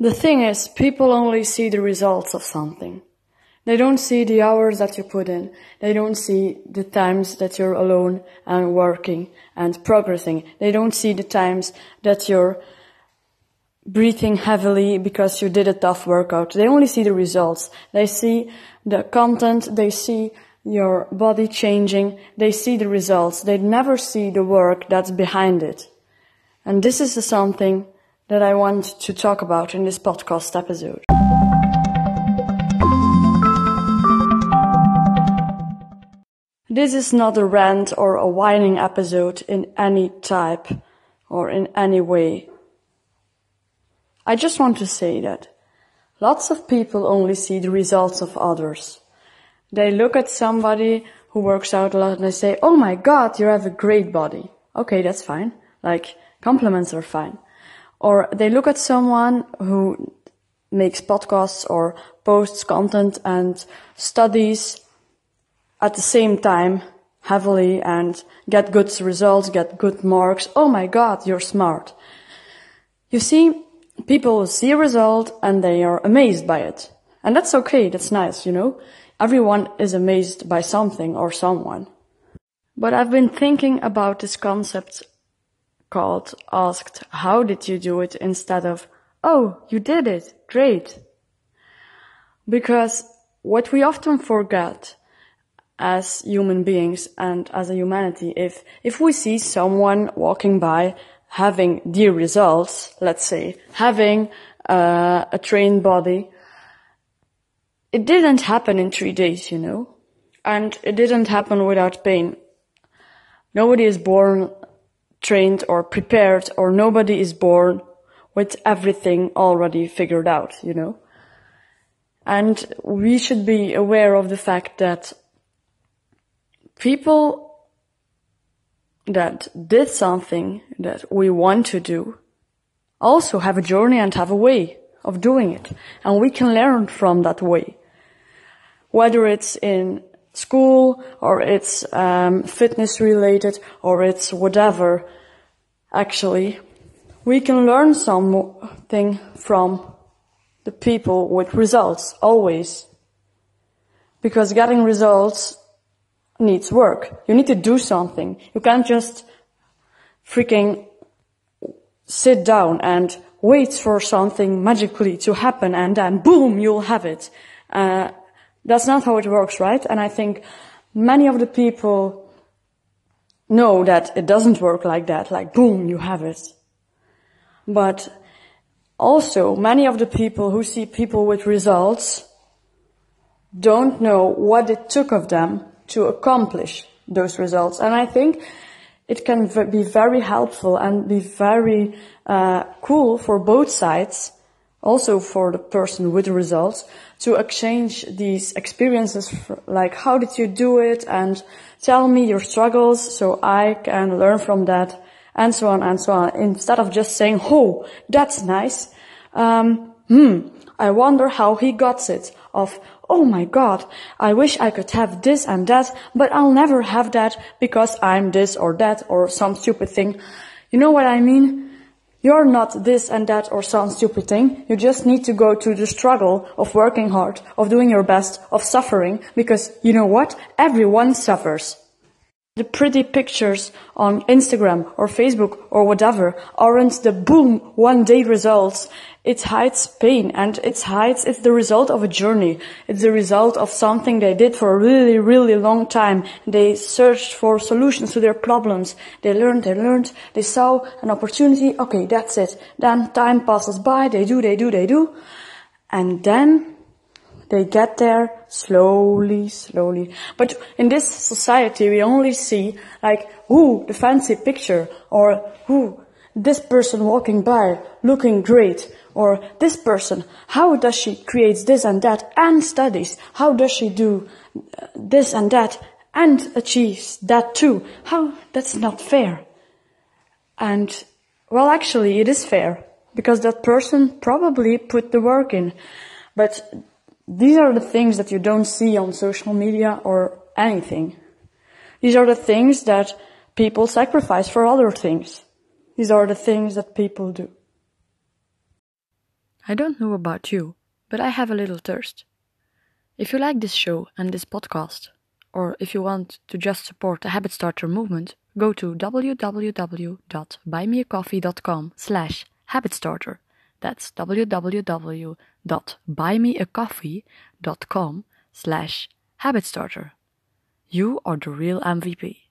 The thing is, people only see the results of something. They don't see the hours that you put in. They don't see the times that you're alone and working and progressing. They don't see the times that you're breathing heavily because you did a tough workout. They only see the results. They see the content. They see your body changing. They see the results. They never see the work that's behind it. And this is something that I want to talk about in this podcast episode. This is not a rant or a whining episode in any type or in any way. I just want to say that lots of people only see the results of others. They look at somebody who works out a lot and they say, Oh my God, you have a great body. Okay, that's fine. Like, compliments are fine. Or they look at someone who makes podcasts or posts content and studies at the same time heavily and get good results, get good marks. Oh my God, you're smart. You see, people see a result and they are amazed by it. And that's okay. That's nice, you know? Everyone is amazed by something or someone. But I've been thinking about this concept called asked, how did you do it instead of, oh, you did it. Great. Because what we often forget as human beings and as a humanity, if, if we see someone walking by having the results, let's say, having uh, a trained body, it didn't happen in three days, you know? And it didn't happen without pain. Nobody is born trained or prepared or nobody is born with everything already figured out, you know? And we should be aware of the fact that people that did something that we want to do also have a journey and have a way of doing it. And we can learn from that way. Whether it's in school or it's um, fitness related or it's whatever, actually, we can learn something from the people with results always. Because getting results needs work. You need to do something. You can't just freaking sit down and wait for something magically to happen and then boom, you'll have it. Uh, that's not how it works, right? And I think many of the people know that it doesn't work like that, like boom, you have it. But also, many of the people who see people with results don't know what it took of them to accomplish those results. And I think it can be very helpful and be very uh, cool for both sides, also for the person with the results, to exchange these experiences, like how did you do it, and tell me your struggles so I can learn from that, and so on and so on. Instead of just saying, "Oh, that's nice," um, hmm, I wonder how he got it. Of oh my god, I wish I could have this and that, but I'll never have that because I'm this or that or some stupid thing. You know what I mean? You're not this and that or some stupid thing. You just need to go through the struggle of working hard, of doing your best, of suffering, because you know what? Everyone suffers. The pretty pictures on Instagram or Facebook or whatever aren't the boom one day results. It hides pain and it hides, it's the result of a journey. It's the result of something they did for a really, really long time. They searched for solutions to their problems. They learned, they learned, they saw an opportunity. Okay, that's it. Then time passes by. They do, they do, they do. And then they get there slowly, slowly. But in this society, we only see like, ooh, the fancy picture, or ooh, this person walking by, looking great, or this person, how does she create this and that and studies? How does she do uh, this and that and achieves that too? How, that's not fair. And, well, actually, it is fair because that person probably put the work in. But these are the things that you don't see on social media or anything. These are the things that people sacrifice for other things. These are the things that people do. I don't know about you, but I have a little thirst. If you like this show and this podcast, or if you want to just support the Habit Starter movement, go to www.buymeacoffee.com slash habitstarter. That's www.buymeacoffee.com slash habitstarter. You are the real MVP.